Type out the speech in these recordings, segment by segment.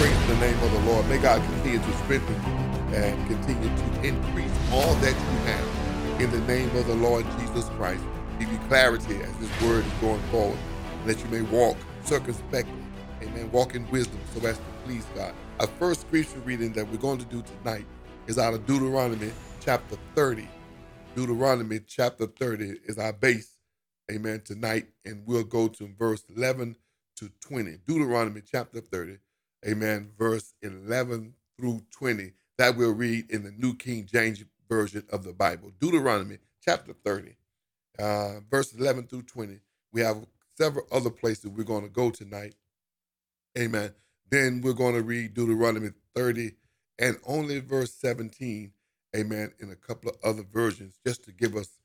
Praise the name of the Lord. May God continue to strengthen you and continue to increase all that you have in the name of the Lord Jesus Christ. Give you clarity as this word is going forward, and that you may walk circumspectly. Amen. Walk in wisdom so as to please God. Our first scripture reading that we're going to do tonight is out of Deuteronomy chapter 30. Deuteronomy chapter 30 is our base, amen, tonight. And we'll go to verse 11 to 20. Deuteronomy chapter 30, amen, verse 11 through 20. That we'll read in the New King James Version of the Bible. Deuteronomy chapter 30, uh, verse 11 through 20. We have several other places we're going to go tonight. Amen. Then we're going to read Deuteronomy 30 and only verse 17 amen, in a couple of other versions just to give us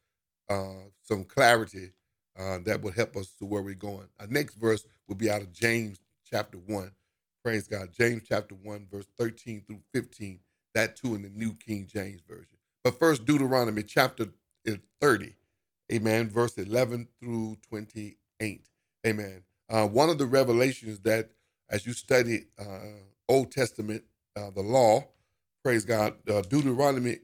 uh, some clarity uh, that will help us to where we're going. Our next verse will be out of James chapter 1. Praise God. James chapter 1, verse 13 through 15. That too in the New King James Version. But first, Deuteronomy chapter 30, amen, verse 11 through 28. Amen. Uh, one of the revelations that, as you study uh, Old Testament, uh, the law, praise God, uh, Deuteronomy,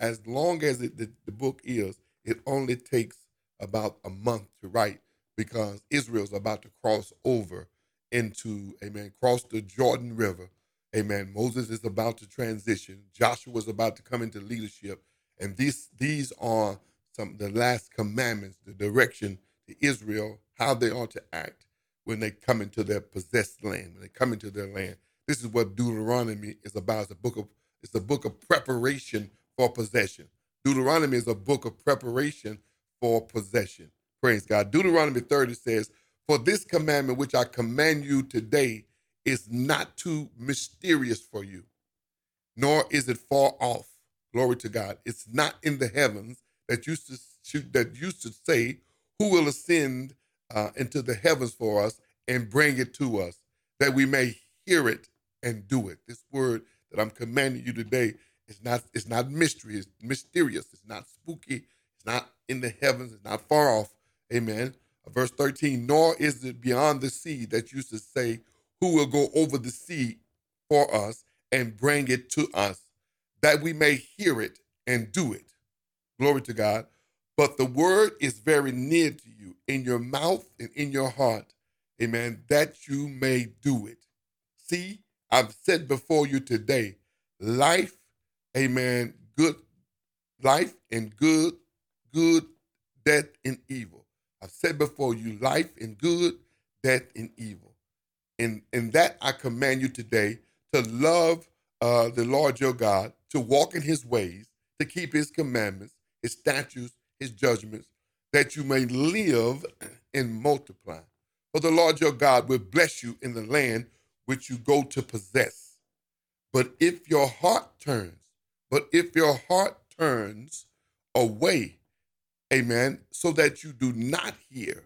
as long as it, the, the book is, it only takes about a month to write because Israel's about to cross over into, amen, cross the Jordan River. Amen. Moses is about to transition. Joshua is about to come into leadership. And these these are some the last commandments, the direction to Israel, how they are to act when they come into their possessed land, when they come into their land. This is what Deuteronomy is about. It's a book of it's a book of preparation for possession. Deuteronomy is a book of preparation for possession. Praise God. Deuteronomy 30 says, For this commandment which I command you today is not too mysterious for you, nor is it far off. Glory to God. It's not in the heavens that used to that used to say, Who will ascend uh, into the heavens for us and bring it to us, that we may hear it and do it. This word that I'm commanding you today is not it's not mystery, it's mysterious, it's not spooky, it's not in the heavens, it's not far off. Amen. Verse 13, nor is it beyond the sea that you should say, Who will go over the sea for us and bring it to us, that we may hear it and do it. Glory to God. But the word is very near to you, in your mouth and in your heart. Amen. That you may do it. See, I've said before you today, life, amen, good life and good, good, death and evil. I've said before you, life and good, death and evil. And, and that I command you today to love uh, the Lord your God, to walk in his ways, to keep his commandments, his statutes, his judgments, that you may live and multiply. For the Lord your God will bless you in the land which you go to possess. But if your heart turns, but if your heart turns away, amen, so that you do not hear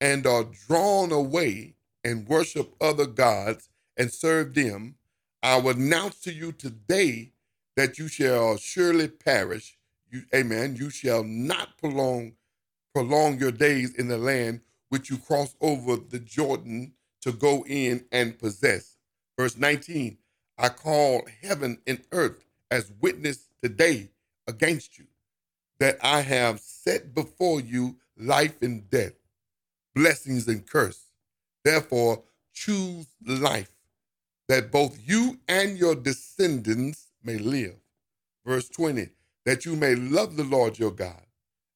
and are drawn away and worship other gods and serve them, I will announce to you today that you shall surely perish. You, amen. You shall not prolong prolong your days in the land which you cross over the Jordan to go in and possess. Verse 19 I call heaven and earth as witness today against you, that I have set before you life and death, blessings and curse. Therefore, choose life, that both you and your descendants may live. Verse 20 that you may love the Lord your God,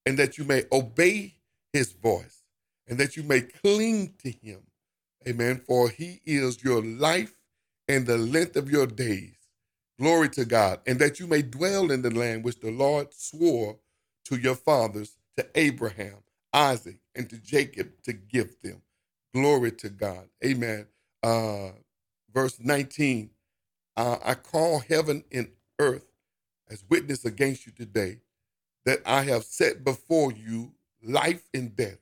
and that you may obey his voice, and that you may cling to him Amen. For he is your life and the length of your days. Glory to God. And that you may dwell in the land which the Lord swore to your fathers, to Abraham, Isaac, and to Jacob to give them. Glory to God. Amen. Uh, verse 19 uh, I call heaven and earth as witness against you today that I have set before you life and death,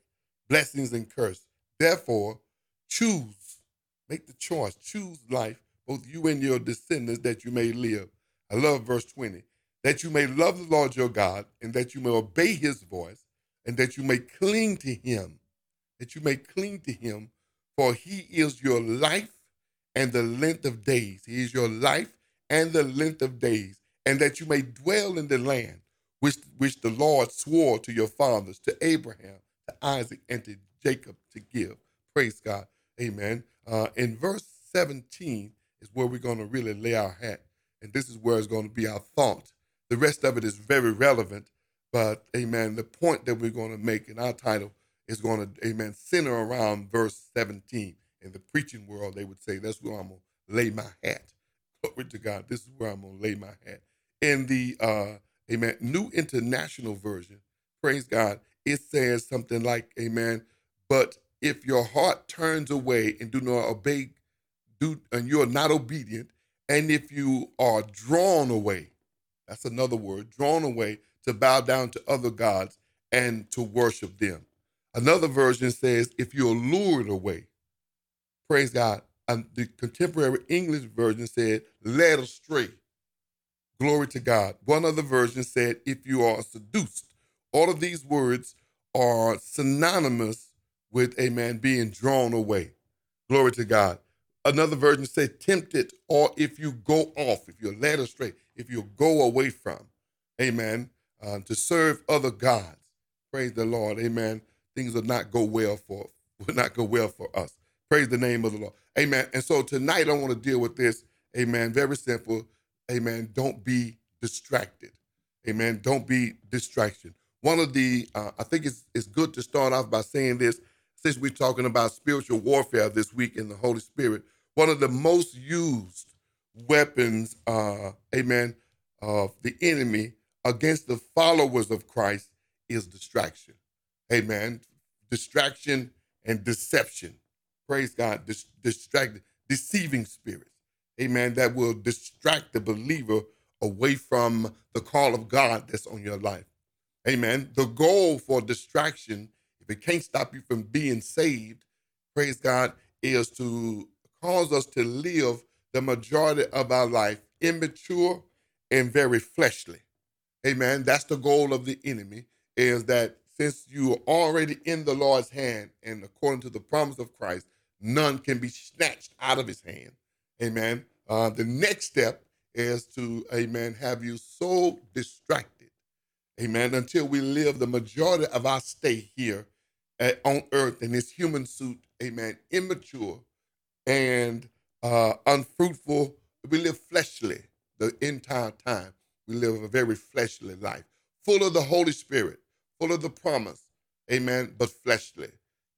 blessings and curse. Therefore, Choose, make the choice, choose life, both you and your descendants, that you may live. I love verse 20 that you may love the Lord your God, and that you may obey his voice, and that you may cling to him, that you may cling to him, for he is your life and the length of days. He is your life and the length of days, and that you may dwell in the land which, which the Lord swore to your fathers, to Abraham, to Isaac, and to Jacob to give. Praise God. Amen. Uh, in verse 17 is where we're going to really lay our hat. And this is where it's going to be our thought. The rest of it is very relevant, but amen. The point that we're going to make in our title is going to, amen, center around verse 17. In the preaching world, they would say, that's where I'm going to lay my hat. Glory to God. This is where I'm going to lay my hat. In the, uh, amen, New International Version, praise God, it says something like, amen, but if your heart turns away and do not obey, do and you are not obedient, and if you are drawn away, that's another word, drawn away to bow down to other gods and to worship them. Another version says, if you're lured away, praise God. And the contemporary English version said, led astray. Glory to God. One other version said, if you are seduced. All of these words are synonymous with a man being drawn away. Glory to God. Another version said, tempted, or if you go off, if you're led astray, if you go away from, amen, uh, to serve other gods. Praise the Lord, amen. Things will not go well for will not go well for us. Praise the name of the Lord, amen. And so tonight I want to deal with this, amen. Very simple, amen. Don't be distracted, amen. Don't be distraction. One of the, uh, I think it's it's good to start off by saying this since we're talking about spiritual warfare this week in the Holy Spirit, one of the most used weapons, uh, amen, of the enemy against the followers of Christ is distraction. Amen. Distraction and deception. Praise God. Dis- distract, deceiving spirits. Amen. That will distract the believer away from the call of God that's on your life. Amen. The goal for distraction if it can't stop you from being saved, praise God, is to cause us to live the majority of our life immature and very fleshly. Amen. That's the goal of the enemy, is that since you are already in the Lord's hand and according to the promise of Christ, none can be snatched out of his hand. Amen. Uh, the next step is to, amen, have you so distracted, amen, until we live the majority of our stay here at, on earth in this human suit, amen, immature and uh, unfruitful. We live fleshly the entire time. We live a very fleshly life, full of the Holy Spirit, full of the promise, amen, but fleshly.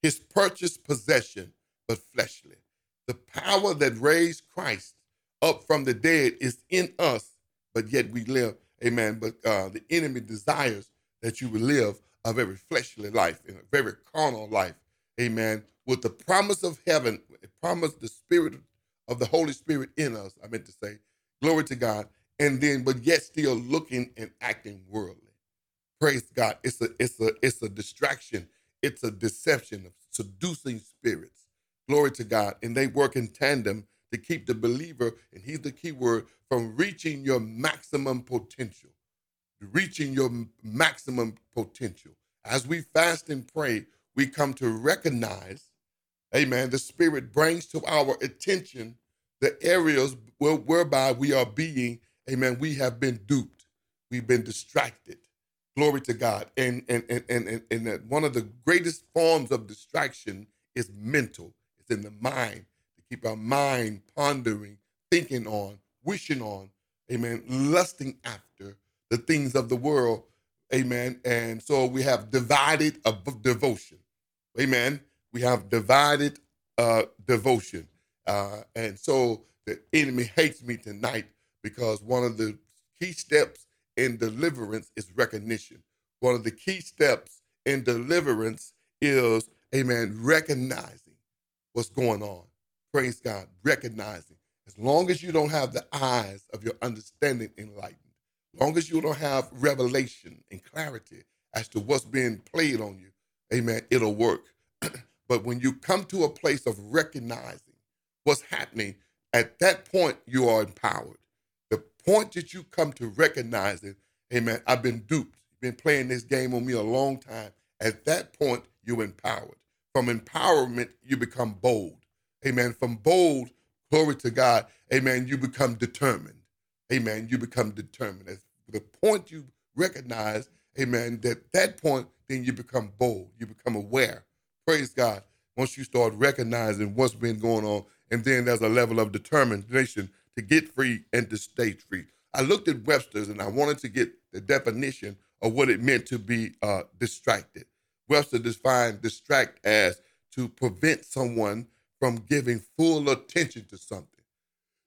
His purchased possession, but fleshly. The power that raised Christ up from the dead is in us, but yet we live, amen. But uh, the enemy desires that you will live a very fleshly life and a very carnal life. Amen. With the promise of heaven, promise the spirit of the Holy Spirit in us, I meant to say, glory to God. And then, but yet still looking and acting worldly. Praise God. It's a it's a it's a distraction. It's a deception of seducing spirits. Glory to God. And they work in tandem to keep the believer, and he's the key word, from reaching your maximum potential reaching your maximum potential. As we fast and pray, we come to recognize, amen, the Spirit brings to our attention the areas where, whereby we are being, amen, we have been duped. We've been distracted. Glory to God. And, and, and, and, and, and one of the greatest forms of distraction is mental. It's in the mind, to keep our mind pondering, thinking on, wishing on, amen, lusting after, the things of the world. Amen. And so we have divided devotion. Amen. We have divided uh, devotion. Uh, and so the enemy hates me tonight because one of the key steps in deliverance is recognition. One of the key steps in deliverance is, amen, recognizing what's going on. Praise God, recognizing. As long as you don't have the eyes of your understanding enlightened, long as you don't have revelation and clarity as to what's being played on you, amen, it'll work. But when you come to a place of recognizing what's happening, at that point, you are empowered. The point that you come to recognizing, amen, I've been duped. You've been playing this game on me a long time. At that point, you're empowered. From empowerment, you become bold. Amen. From bold, Glory to God. Amen. You become determined. Amen. You become determined. At the point you recognize, amen, that that point, then you become bold. You become aware. Praise God. Once you start recognizing what's been going on, and then there's a level of determination to get free and to stay free. I looked at Webster's and I wanted to get the definition of what it meant to be uh, distracted. Webster defined distract as to prevent someone from giving full attention to something,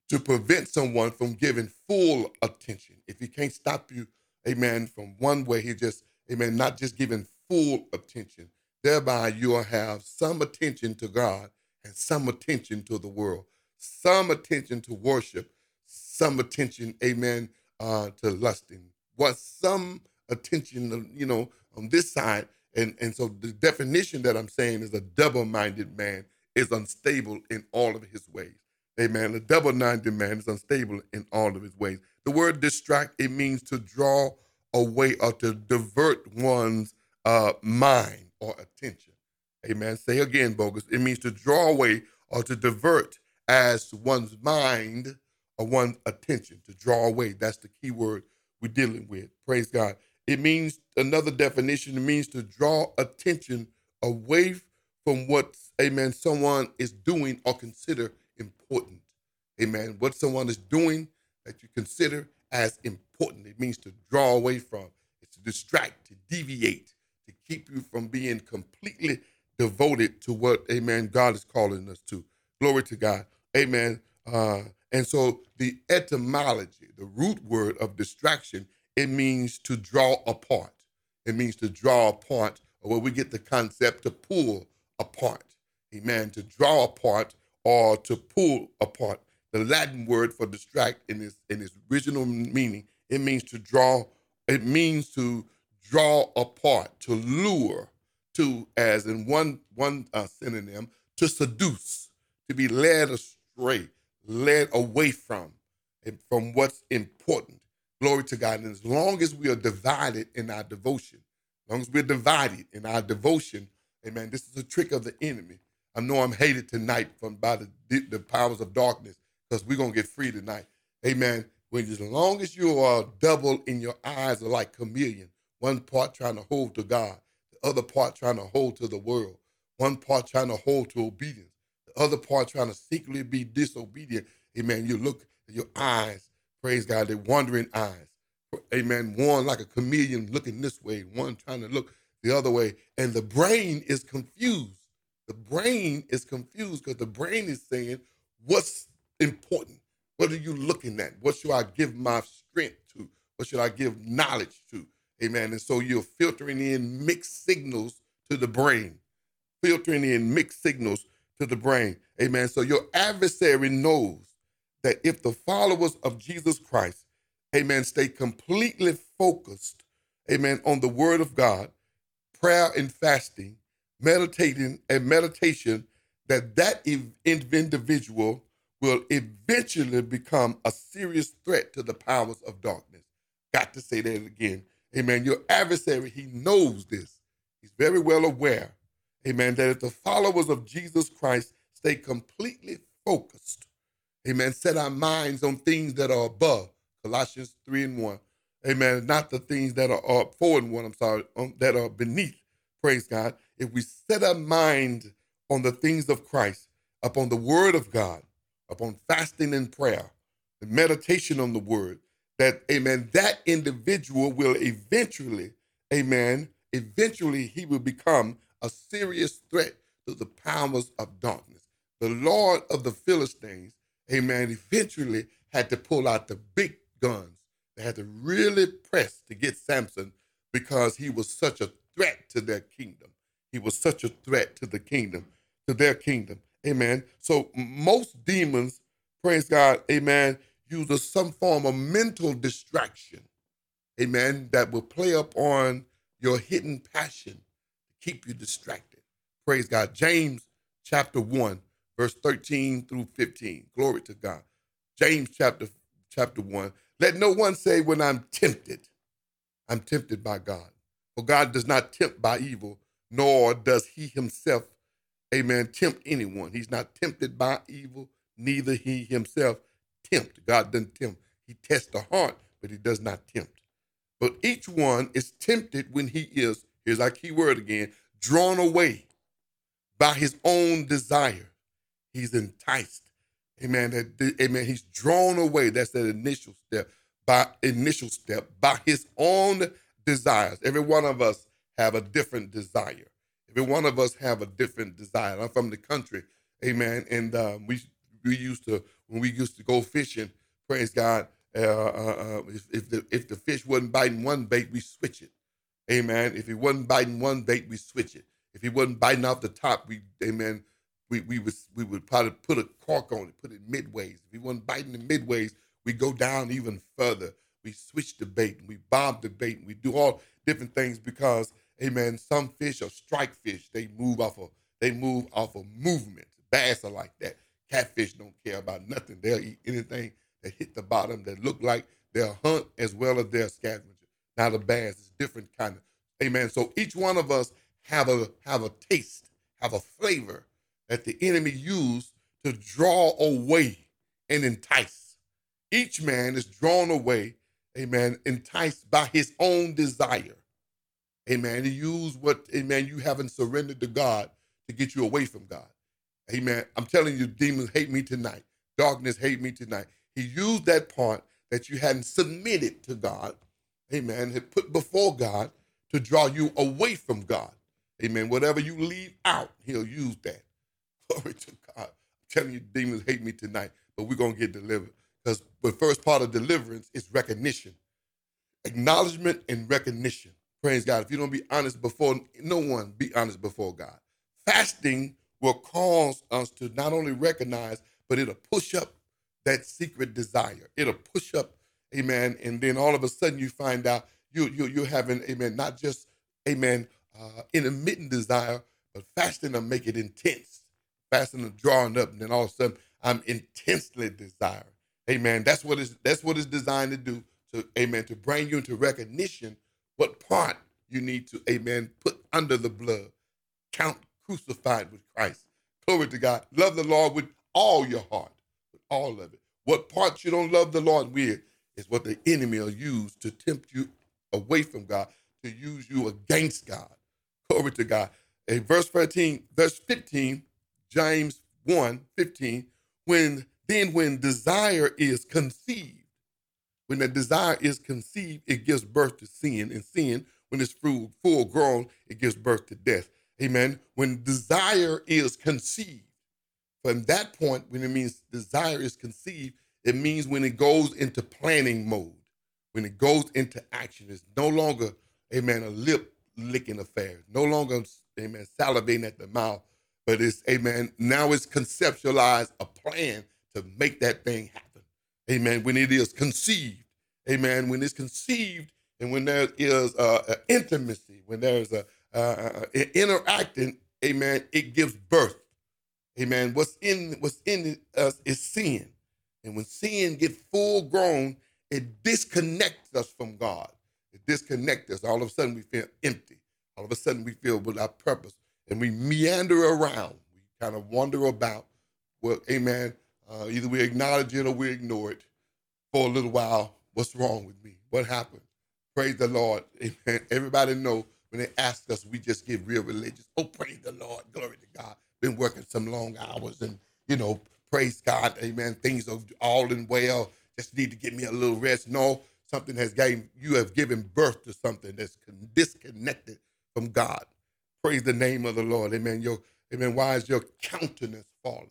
to prevent someone from giving full attention. If he can't stop you, amen, from one way, he just, amen, not just giving full attention. Thereby, you'll have some attention to God and some attention to the world, some attention to worship, some attention, amen, uh, to lusting. What some attention, you know, on this side. And, and so the definition that I'm saying is a double-minded man is unstable in all of his ways. Amen. A double-minded man is unstable in all of his ways. The word distract, it means to draw away or to divert one's uh, mind or attention. Amen. Say again, bogus. It means to draw away or to divert as one's mind or one's attention, to draw away. That's the key word we're dealing with. Praise God. It means another definition, it means to draw attention away from what, amen, someone is doing or consider important. Amen. What someone is doing that you consider as important. It means to draw away from, it's to distract, to deviate, keep you from being completely devoted to what, amen, God is calling us to. Glory to God. Amen. Uh, and so the etymology, the root word of distraction, it means to draw apart. It means to draw apart, or where we get the concept to pull apart. Amen. To draw apart or to pull apart. The Latin word for distract in its in its original meaning, it means to draw, it means to draw apart, to lure, to as in one one uh, synonym, to seduce, to be led astray, led away from, from what's important. Glory to God. And as long as we are divided in our devotion, as long as we're divided in our devotion, amen, this is a trick of the enemy. I know I'm hated tonight from by the, the powers of darkness because we're going to get free tonight. Amen. When as long as you are double in your eyes are like chameleon, one part trying to hold to God, the other part trying to hold to the world, one part trying to hold to obedience, the other part trying to secretly be disobedient. Amen. You look at your eyes, praise God, they're wandering eyes. Amen. One like a chameleon looking this way, one trying to look the other way. And the brain is confused. The brain is confused because the brain is saying, what's important? What are you looking at? What should I give my strength to? What should I give knowledge to? Amen. And so you're filtering in mixed signals to the brain, filtering in mixed signals to the brain. Amen. So your adversary knows that if the followers of Jesus Christ, amen, stay completely focused, amen, on the word of God, prayer and fasting, meditating and meditation, that that individual will eventually become a serious threat to the powers of darkness. Got to say that again. Amen. Your adversary, he knows this. He's very well aware, amen, that if the followers of Jesus Christ stay completely focused, amen, set our minds on things that are above, Colossians 3 and 1, amen, not the things that are, uh, 4 and 1, I'm sorry, um, that are beneath, praise God. If we set our mind on the things of Christ, upon the word of God, upon fasting and prayer, the meditation on the word, that, amen, that individual will eventually, amen, eventually he will become a serious threat to the powers of darkness. The Lord of the Philistines, amen, eventually had to pull out the big guns. They had to really press to get Samson because he was such a threat to their kingdom. He was such a threat to the kingdom, to their kingdom. Amen. So most demons, praise God, amen, uses some form of mental distraction, amen, that will play up on your hidden passion to keep you distracted. Praise God. James chapter 1, verse 13 through 15. Glory to God. James chapter chapter 1. Let no one say when I'm tempted, I'm tempted by God. For God does not tempt by evil, nor does he himself, amen, tempt anyone. He's not tempted by evil, neither he himself tempt. God doesn't tempt. He tests the heart, but he does not tempt. But each one is tempted when he is, here's our key word again, drawn away by his own desire. He's enticed. Amen. That, amen. He's drawn away. That's that initial step. By initial step, by his own desires. Every one of us have a different desire. Every one of us have a different desire. I'm from the country, amen. And um, we we used to when we used to go fishing. Praise God. Uh, uh, uh, if, if, the if the fish wasn't biting one bait, we switch it. Amen. If he wasn't biting one bait, we switch it. If he wasn't biting off the top, we amen. We we would we would probably put a cork on it, put it midways. If he wasn't biting the midways, we go down even further. We switch the bait and we bob the bait and we do all different things because, amen, some fish are strike fish. They move off of they move off of movement. Bass are like that. Catfish don't care about nothing. They'll eat anything that hit the bottom that look like they'll hunt as well as they're scavenger. Now the bass is different kind of. Amen. So each one of us have a have a taste, have a flavor that the enemy used to draw away and entice. Each man is drawn away amen, enticed by his own desire. Amen. He used what, amen, you haven't surrendered to God to get you away from God. Amen. I'm telling you, demons hate me tonight. Darkness hate me tonight. He used that part that you hadn't submitted to God, amen, had put before God to draw you away from God. Amen. Whatever you leave out, he'll use that. Glory to God. I'm telling you, demons hate me tonight, but we're to get delivered. Because the first part of deliverance is recognition, acknowledgement and recognition. Praise God. If you don't be honest before no one, be honest before God. Fasting will cause us to not only recognize, but it'll push up that secret desire. It'll push up, amen. And then all of a sudden you find out you, you, you're having, amen, not just, amen, uh, intermittent desire, but fasting will make it intense. Fasting will drawing up, and then all of a sudden I'm intensely desiring. Amen. That's what it's that's what it's designed to do. To amen. To bring you into recognition what part you need to, amen, put under the blood. Count crucified with Christ. Glory to God. Love the Lord with all your heart, with all of it. What parts you don't love the Lord with is what the enemy will use to tempt you away from God, to use you against God. Glory to God. A verse 13, verse 15, James 1, 15, when then, when desire is conceived, when the desire is conceived, it gives birth to sin. And sin, when it's full, full grown, it gives birth to death. Amen. When desire is conceived, from that point, when it means desire is conceived, it means when it goes into planning mode, when it goes into action. It's no longer, amen, a lip licking affair, no longer, amen, salivating at the mouth, but it's, amen, now it's conceptualized a plan to make that thing happen. Amen. When it is conceived, amen. When it's conceived and when there is uh, intimacy, when there's a uh, interacting, amen, it gives birth. Amen. What's in what's in us is sin. And when sin gets full grown, it disconnects us from God. It disconnects us. All of a sudden we feel empty. All of a sudden we feel without purpose. And we meander around. We kind of wander about. Well, amen. Uh, either we acknowledge it or we ignore it for a little while. What's wrong with me? What happened? Praise the Lord. Amen. Everybody know when they ask us, we just get real religious. Oh, praise the Lord. Glory to God. Been working some long hours and, you know, praise God. Amen. Things are all in well. Just need to give me a little rest. No, something has given, you have given birth to something that's disconnected from God. Praise the name of the Lord. Amen. Your, amen. Why is your countenance falling?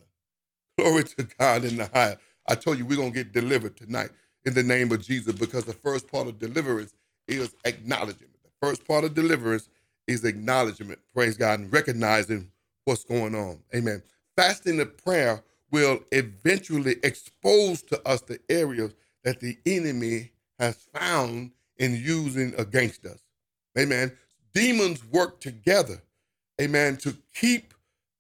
Glory to God in the high. I told you we're to get delivered tonight in the name of Jesus because the first part of deliverance is acknowledgement. First part of deliverance is acknowledgement, praise God, and recognizing what's going on. Amen. Fasting and prayer will eventually expose to us the areas that the enemy has found in using against us. Amen. Demons work together, amen, to keep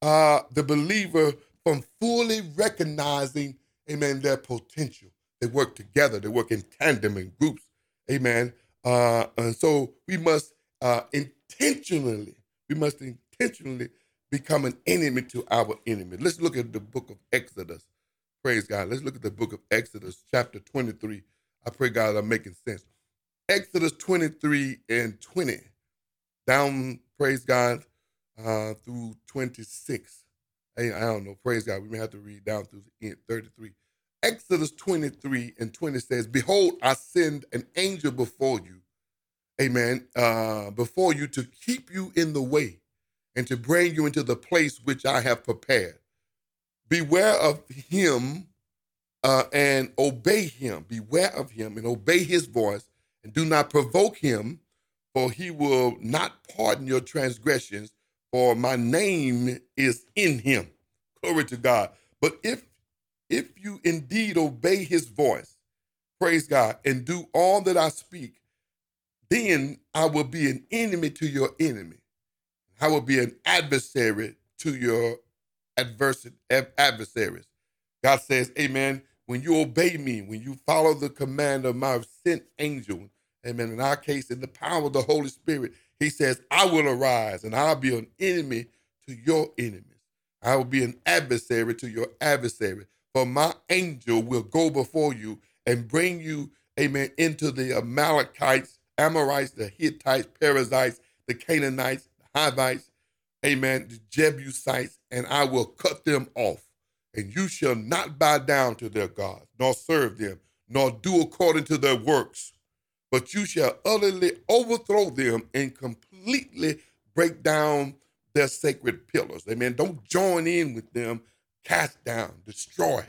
uh, the believer from fully recognizing, amen, their potential. They work together, they work in tandem in groups, amen. Uh, and so we must uh, intentionally, we must intentionally become an enemy to our enemy. Let's look at the book of Exodus. Praise God. Let's look at the book of Exodus, chapter 23. I pray God I'm making sense. Exodus 23 and 20, down, praise God, uh, through 26. Hey, I don't know, praise God. We may have to read down through the end, 33. Exodus 23 and 20 says, Behold, I send an angel before you, amen, uh, before you to keep you in the way and to bring you into the place which I have prepared. Beware of him uh, and obey him. Beware of him and obey his voice, and do not provoke him, for he will not pardon your transgressions, for my name is in him. Glory to God. But if if you indeed obey his voice, praise God, and do all that I speak, then I will be an enemy to your enemy. I will be an adversary to your adversaries. God says, Amen. When you obey me, when you follow the command of my sent angel, amen. In our case, in the power of the Holy Spirit, he says, I will arise and I'll be an enemy to your enemies. I will be an adversary to your adversary. For my angel will go before you and bring you, amen, into the Amalekites, Amorites, the Hittites, Perizzites, the Canaanites, the Hivites, amen, the Jebusites, and I will cut them off. And you shall not bow down to their gods, nor serve them, nor do according to their works, but you shall utterly overthrow them and completely break down their sacred pillars. Amen. Don't join in with them cast down, destroy.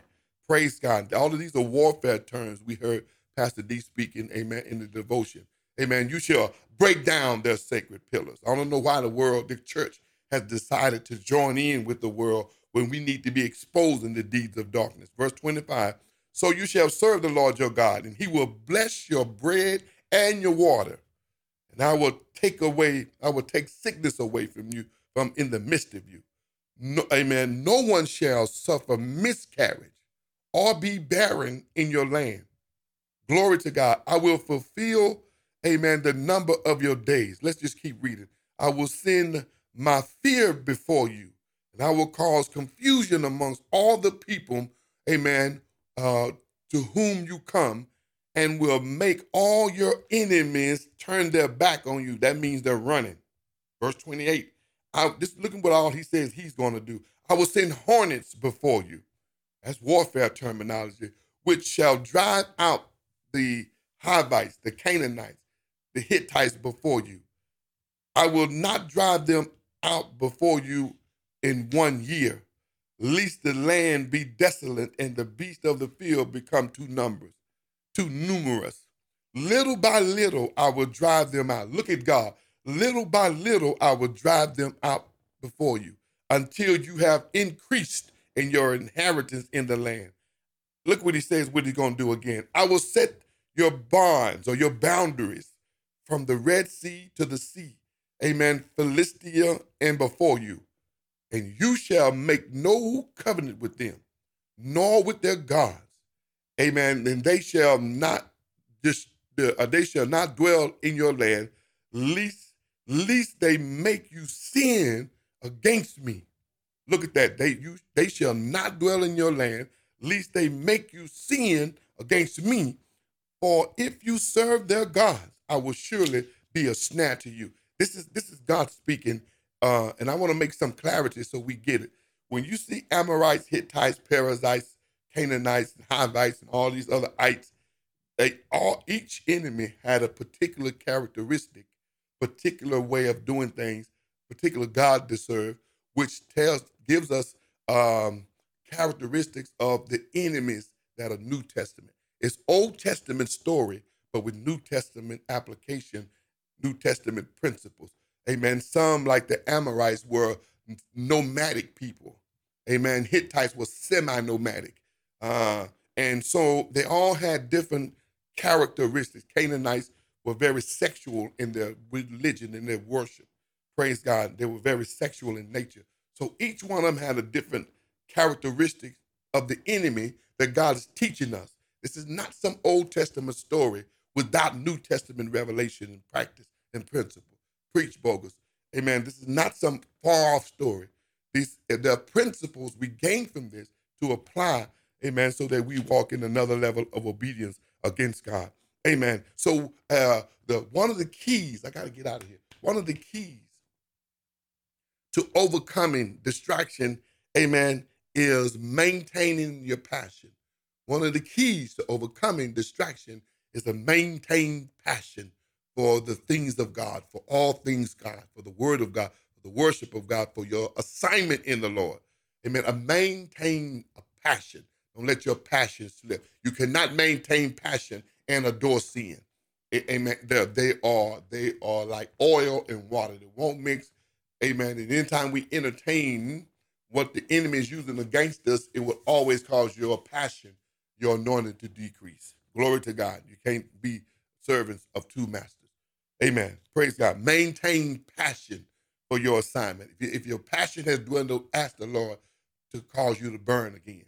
Praise God. All of these are warfare terms we heard Pastor D speaking, amen, in the devotion. Amen. You shall break down their sacred pillars. I don't know why the world, the church, has decided to join in with the world when we need to be exposing the deeds of darkness. Verse 25 So you shall serve the Lord your God, and he will bless your bread and your water. And I will take away, I will take sickness away from you from in the midst of you no, amen, no one shall suffer miscarriage or be barren in your land. Glory to God. I will fulfill, amen, the number of your days. Let's just keep reading. I will send my fear before you, and I will cause confusion amongst all the people, amen, uh, to whom you come, and will make all your enemies turn their back on you. That means they're running. Verse 28 I, just looking what all he says he's going to do. I will send hornets before you. That's warfare terminology, which shall drive out the Hivites, the Canaanites, the Hittites before you. I will not drive them out before you in one year, lest the land be desolate and the beasts of the field become too numbers, too numerous. Little by little, I will drive them out. Look at God. Little by little, I will drive them out before you until you have increased in your inheritance in the land. Look what he says, what he's going to do again. I will set your bonds or your boundaries from the Red Sea to the sea, amen, Philistia and before you. And you shall make no covenant with them, nor with their gods, amen. And they shall not just, uh, they shall not dwell in your land, least lest they make you sin against me. Look at that. They you they shall not dwell in your land, lest they make you sin against me. For if you serve their gods, I will surely be a snare to you. This is this is God speaking, uh, and I want to make some clarity so we get it. When you see Amorites, Hittites, Perizzites, Canaanites, Hivites, and all these other ites, they all each enemy had a particular characteristic particular way of doing things, particular God deserve, which tells gives us um, characteristics of the enemies that are New Testament. It's Old Testament story, but with New Testament application, New Testament principles. Amen. Some, like the Amorites, were nomadic people. Amen. Hittites were semi-nomadic. Uh, and so they all had different characteristics. Canaanites were very sexual in their religion and their worship. Praise God. They were very sexual in nature. So each one of them had a different characteristic of the enemy that God is teaching us. This is not some Old Testament story without New Testament revelation and practice and principle. Preach bogus. Amen. This is not some far off story. These the principles we gain from this to apply, Amen. So that we walk in another level of obedience against God. Amen. So uh the one of the keys, I gotta get out of here. One of the keys to overcoming distraction, amen, is maintaining your passion. One of the keys to overcoming distraction is to maintain passion for the things of God, for all things God, for the word of God, for the worship of God, for your assignment in the Lord. Amen. A maintain a passion. Don't let your passion slip. You cannot maintain passion and adore sin. Amen. They're, they are they are like oil and water. They won't mix. Amen. And anytime we entertain what the enemy is using against us, it will always cause your passion, your anointing to decrease. Glory to God. You can't be servants of two masters. Amen. Praise God. Maintain passion for your assignment. If, you, if your passion has dwindled, ask the Lord to cause you to burn again.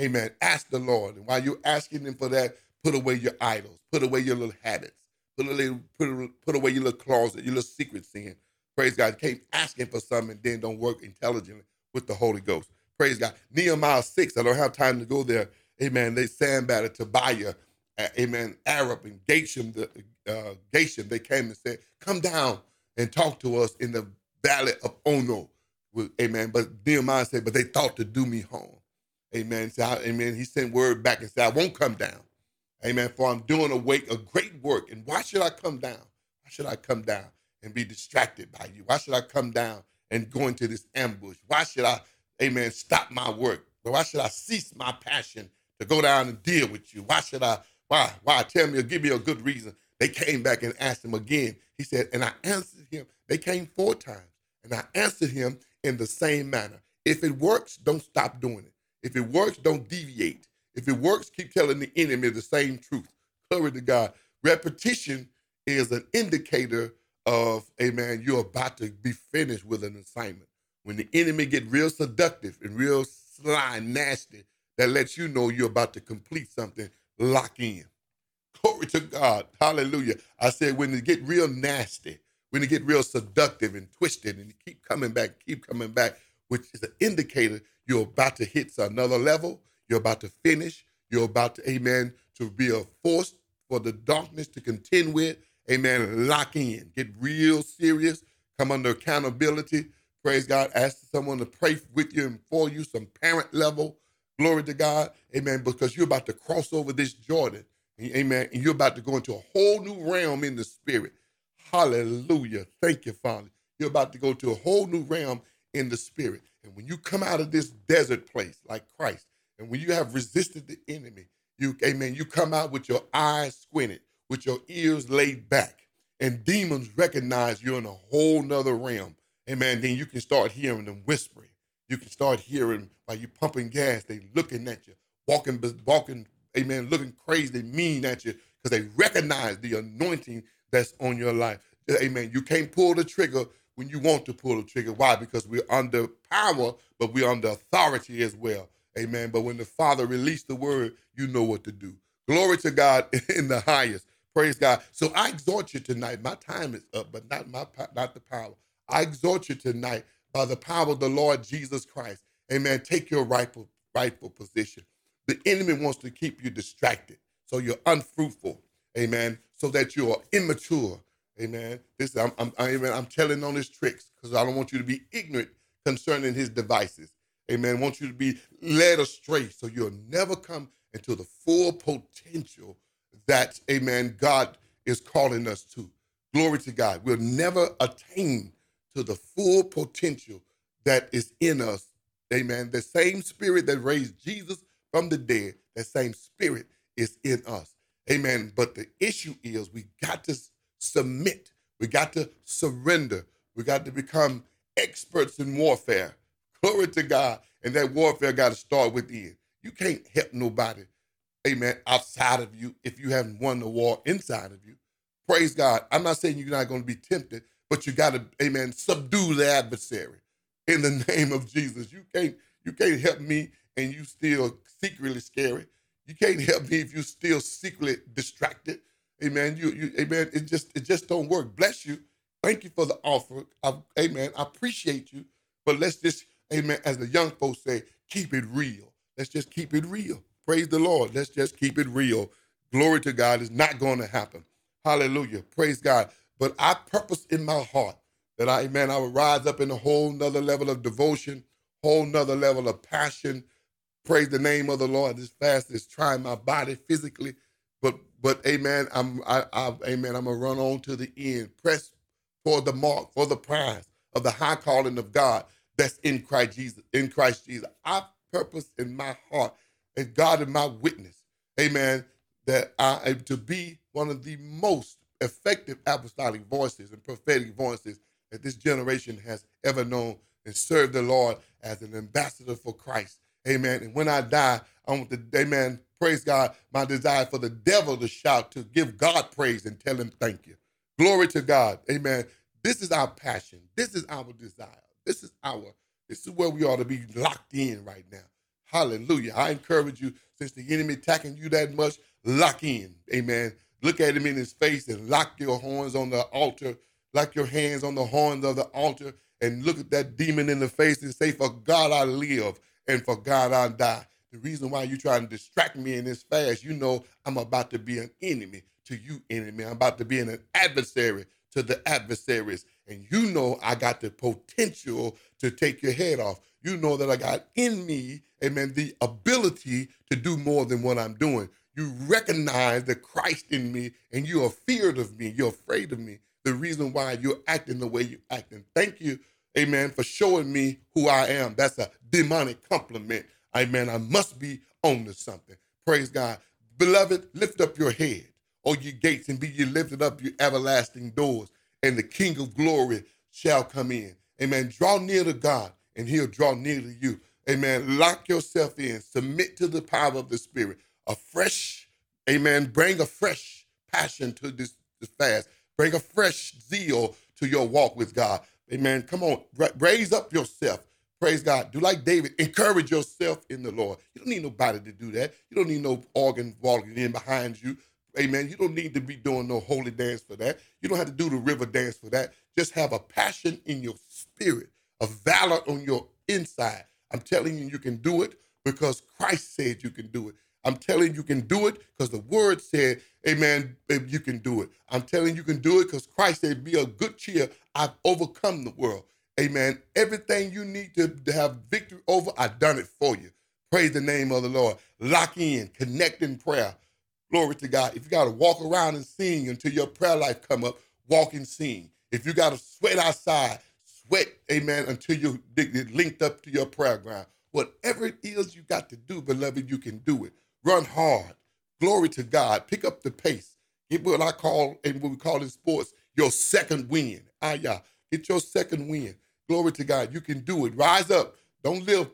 Amen. Ask the Lord. And while you're asking Him for that, put away your idols, put away your little habits, put away, put, put away your little closet, your little secret sin. Praise God. You can't ask Him for something then don't work intelligently with the Holy Ghost. Praise God. Nehemiah 6, I don't have time to go there. Amen. They Sanballat Tobiah, uh, amen, Arab and Geshem, the, uh, they came and said, come down and talk to us in the valley of Ono. Amen. But Nehemiah said, but they thought to do me harm. Amen. So, amen. He sent word back and said, I won't come down. Amen. For I'm doing a, wake, a great work. And why should I come down? Why should I come down and be distracted by you? Why should I come down and go into this ambush? Why should I, amen, stop my work? Why should I cease my passion to go down and deal with you? Why should I, why, why? Tell me or give me a good reason. They came back and asked him again. He said, and I answered him. They came four times. And I answered him in the same manner. If it works, don't stop doing it. If it works, don't deviate. If it works, keep telling the enemy the same truth. Glory to God. Repetition is an indicator of, amen, you're about to be finished with an assignment. When the enemy get real seductive and real sly, nasty, that lets you know you're about to complete something, lock in. Glory to God. Hallelujah. I said when it get real nasty, when it get real seductive and twisted and keep coming back, keep coming back, which is an indicator you're about to hit another level. You're about to finish. You're about to, amen, to be a force for the darkness to contend with. Amen. Lock in. Get real serious. Come under accountability. Praise God. Ask someone to pray with you and for you, some parent level. Glory to God. Amen. Because you're about to cross over this Jordan. Amen. And you're about to go into a whole new realm in the spirit. Hallelujah. Thank you, Father. You're about to go to a whole new realm in the spirit. And when you come out of this desert place like Christ, and when you have resisted the enemy, you, amen, you come out with your eyes squinted, with your ears laid back, and demons recognize you're in a whole nother realm. Amen. Then you can start hearing them whispering. You can start hearing while you're pumping gas, they looking at you, walking, walking, amen, looking crazy, mean at you, because they recognize the anointing that's on your life. Amen. You can't pull the trigger when you want to pull the trigger. Why? Because we're under power, but we're under authority as well. Amen. But when the Father released the word, you know what to do. Glory to God in the highest. Praise God. So I exhort you tonight. My time is up, but not my not the power. I exhort you tonight by the power of the Lord Jesus Christ. Amen. Take your rightful rightful position. The enemy wants to keep you distracted, so you're unfruitful. Amen. So that you are immature. Amen. This I'm I'm, amen, I'm telling on his tricks because I don't want you to be ignorant concerning his devices. Amen. I want you to be led astray so you'll never come into the full potential that, amen, God is calling us to. Glory to God. We'll never attain to the full potential that is in us. Amen. The same spirit that raised Jesus from the dead, that same spirit is in us. Amen. But the issue is we got to submit. We got to surrender. We got to become experts in warfare. Glory to God. And that warfare got to start within. You can't help nobody, amen, outside of you if you haven't won the war inside of you. Praise God. I'm not saying you're not going to be tempted, but you got to, amen, subdue the adversary in the name of Jesus. You can't, you can't help me and you still secretly scary. You can't help me if you still secretly distracted. Amen. You, you, amen. It just, it just don't work. Bless you. Thank you for the offer. I, amen. I appreciate you. But let's just, amen, as the young folks say, keep it real. Let's just keep it real. Praise the Lord. Let's just keep it real. Glory to God is not going to happen. Hallelujah. Praise God. But I purpose in my heart that I, amen, I will rise up in a whole nother level of devotion, whole nother level of passion. Praise the name of the Lord. This fast is trying my body physically, but but amen. I'm I, I amen. I'm gonna run on to the end. Press for the mark for the prize of the high calling of God that's in Christ Jesus. In Christ Jesus, I purpose in my heart, and God is my witness. Amen. That I am to be one of the most effective apostolic voices and prophetic voices that this generation has ever known and serve the Lord as an ambassador for Christ. Amen. And when I die, I want the amen. Praise God. My desire for the devil to shout, to give God praise and tell him thank you. Glory to God. Amen. This is our passion. This is our desire. This is our, this is where we ought to be locked in right now. Hallelujah. I encourage you, since the enemy attacking you that much, lock in. Amen. Look at him in his face and lock your horns on the altar lock your hands on the horns of the altar and look at that demon in the face and say, For God I live and for God I die. The reason why you're trying to distract me in this fast, you know I'm about to be an enemy to you, enemy. I'm about to be an adversary to the adversaries. And you know I got the potential to take your head off. You know that I got in me, amen, the ability to do more than what I'm doing. You recognize the Christ in me and you are feared of me. You're afraid of me the reason why you're acting the way you're acting. Thank you, amen, for showing me who I am. That's a demonic compliment. Amen. I must be on to something. Praise God. Beloved, lift up your head, O ye gates, and be ye lifted up, your everlasting doors, and the King of glory shall come in. Amen. Draw near to God, and he'll draw near to you. Amen. Lock yourself in. Submit to the power of the Spirit. A fresh, amen. Bring a fresh passion to this, this fast. Bring a fresh zeal to your walk with God. Amen. Come on, raise up yourself. Praise God. Do like David. Encourage yourself in the Lord. You don't need nobody to do that. You don't need no organ walking in behind you. Amen. You don't need to be doing no holy dance for that. You don't have to do the river dance for that. Just have a passion in your spirit, a valor on your inside. I'm telling you, you can do it because Christ said you can do it. I'm telling you, you can do it because the word said, Amen, you can do it. I'm telling you, you can do it because Christ said, Be a good cheer. I've overcome the world. Amen. Everything you need to, to have victory over, I've done it for you. Praise the name of the Lord. Lock in, connect in prayer. Glory to God. If you got to walk around and sing until your prayer life come up, walk and sing. If you got to sweat outside, sweat, amen, until you're linked up to your prayer ground. Whatever it is you got to do, beloved, you can do it. Run hard. Glory to God. Pick up the pace. Get what I call, and what we call in sports, your second win. Ah, yeah. Get your second win. Glory to God. You can do it. Rise up. Don't live,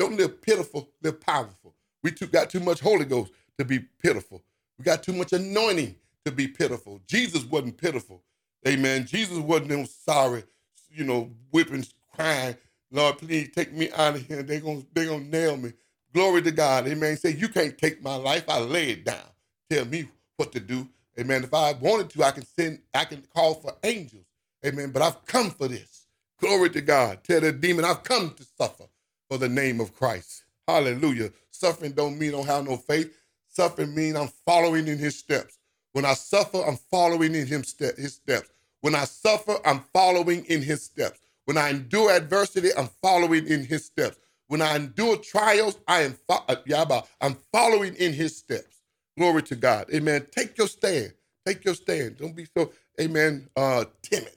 don't live pitiful, live powerful. We too, got too much Holy Ghost to be pitiful. We got too much anointing to be pitiful. Jesus wasn't pitiful. Amen. Jesus wasn't sorry, you know, whipping, crying. Lord, please take me out of here. They're gonna, they're gonna nail me. Glory to God. Amen. Say, you can't take my life. I lay it down. Tell me what to do. Amen. If I wanted to, I can send, I can call for angels. Amen. But I've come for this. Glory to God. Tell the demon, I've come to suffer for the name of Christ. Hallelujah. Suffering don't mean don't have no faith. Suffering means I'm following in his steps. When I suffer, I'm following in his steps. When I suffer, I'm following in his steps. When I endure adversity, I'm following in his steps. When I endure trials, I am fo- uh, I'm following in his steps. Glory to God. Amen. Take your stand. Take your stand. Don't be so, amen, uh, timid.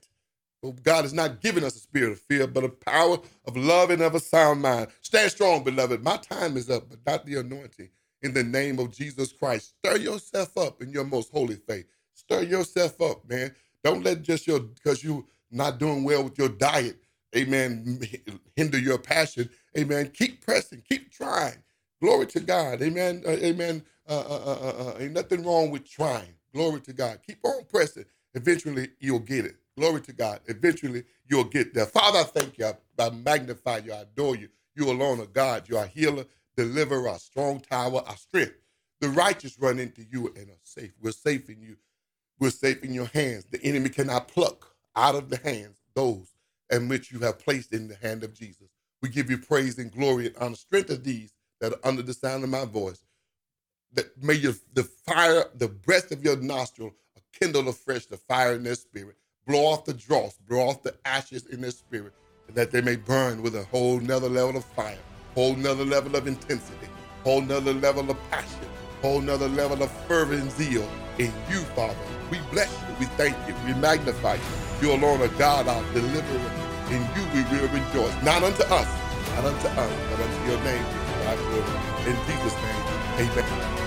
God has not given us a spirit of fear, but a power of love and of a sound mind. Stand strong, beloved. My time is up, but not the anointing. In the name of Jesus Christ, stir yourself up in your most holy faith. Stir yourself up, man. Don't let just your because you not doing well with your diet, amen, hinder your passion. Amen. Keep pressing, keep trying. Glory to God. Amen. Uh, amen. Uh uh, uh, uh, uh, ain't nothing wrong with trying. Glory to God. Keep on pressing. Eventually, you'll get it. Glory to God. Eventually, you'll get there. Father, I thank you. I magnify you. I adore you. You alone are God. You are healer, deliverer, our strong tower, our strength. The righteous run into you and are safe. We're safe in you. We're safe in your hands. The enemy cannot pluck out of the hands those in which you have placed in the hand of Jesus. We give you praise and glory and honor. Strength of these that are under the sound of my voice. that may you, the fire, the breath of your nostril kindle afresh the fire in their spirit. Blow off the dross, blow off the ashes in their spirit, and that they may burn with a whole nother level of fire, whole nother level of intensity, whole nother level of passion, whole nother level of fervent zeal in you, Father. We bless you, we thank you, we magnify you. You alone are God, our deliverer. In you we will rejoice. Not unto us, not unto us, but unto your name. In Jesus' name, amen.